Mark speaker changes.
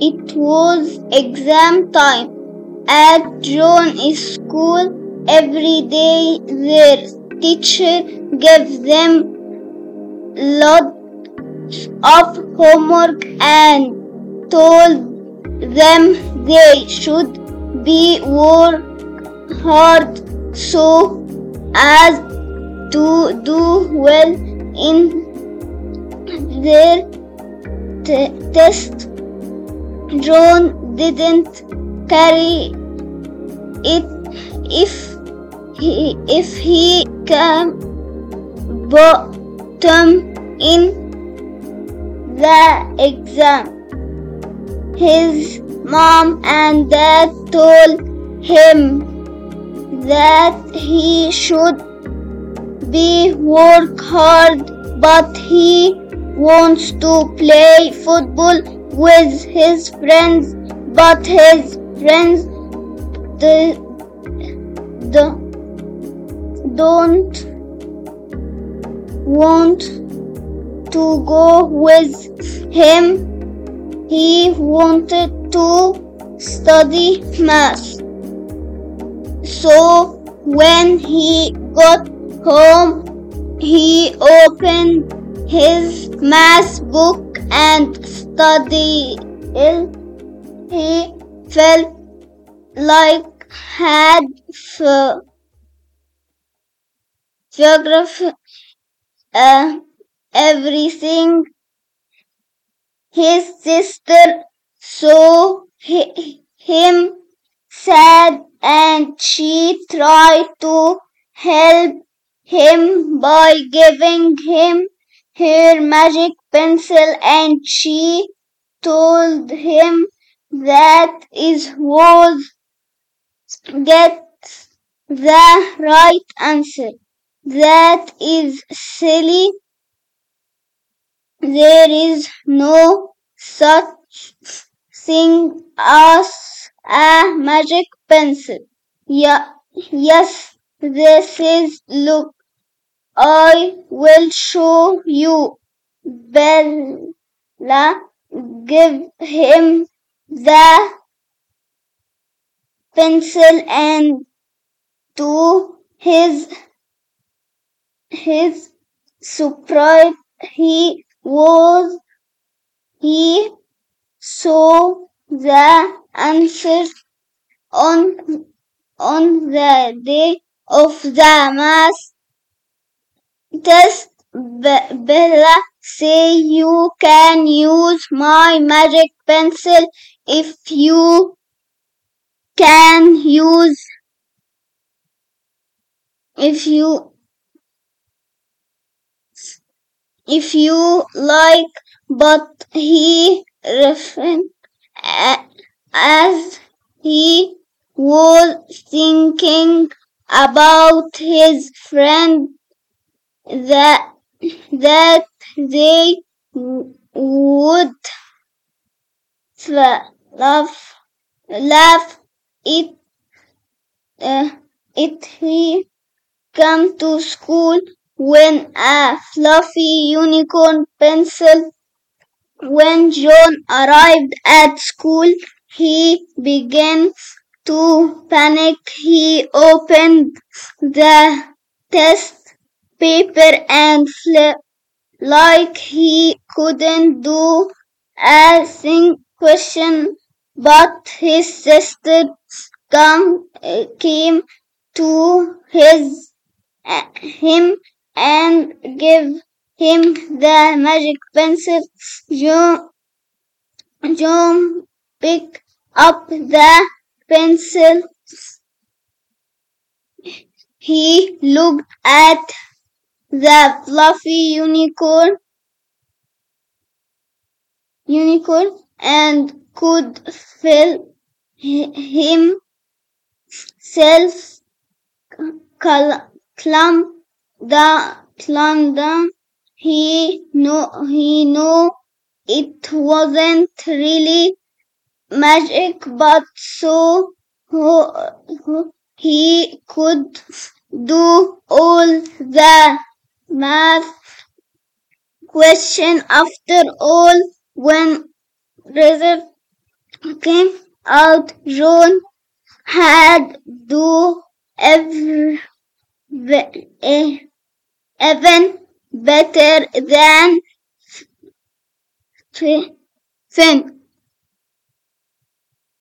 Speaker 1: it was exam time at John's school. Every day their teacher gave them lots of homework and told them they should be work hard so as to do well in their t- test. John didn't carry it if he if he came bottom in the exam. His mom and dad told him that he should be work hard but he wants to play football with his friends but his friends the, the, don't want to go with him. He wanted to study math. So when he got home he opened his math book and study it. He felt like had geography uh, everything. His sister saw hi- him sad and she tried to help him by giving him her magic pencil and she told him that is was get the right answer. That is silly. There is no such thing as a magic pencil. Yeah, yes, this is look. I will show you. Bella give him the pencil and to his his surprise he was he saw the answer on on the day of the math Be- Bella say you can use my magic pencil if you can use if you if you like but he as he was thinking about his friend that that they would love laugh it uh, it he come to school when a fluffy unicorn pencil when John arrived at school he began to panic. He opened the test paper and flipped like he couldn't do a thing question but his sister come, uh, came to his uh, him and give him the magic pencil. John, John picked up the pencil he looked at the fluffy unicorn unicorn and could hi- himself cl- climb the climb down. He know he knew it wasn't really magic, but so he could do all the math question after all when result came out, John had do every, eh, even better than Finn.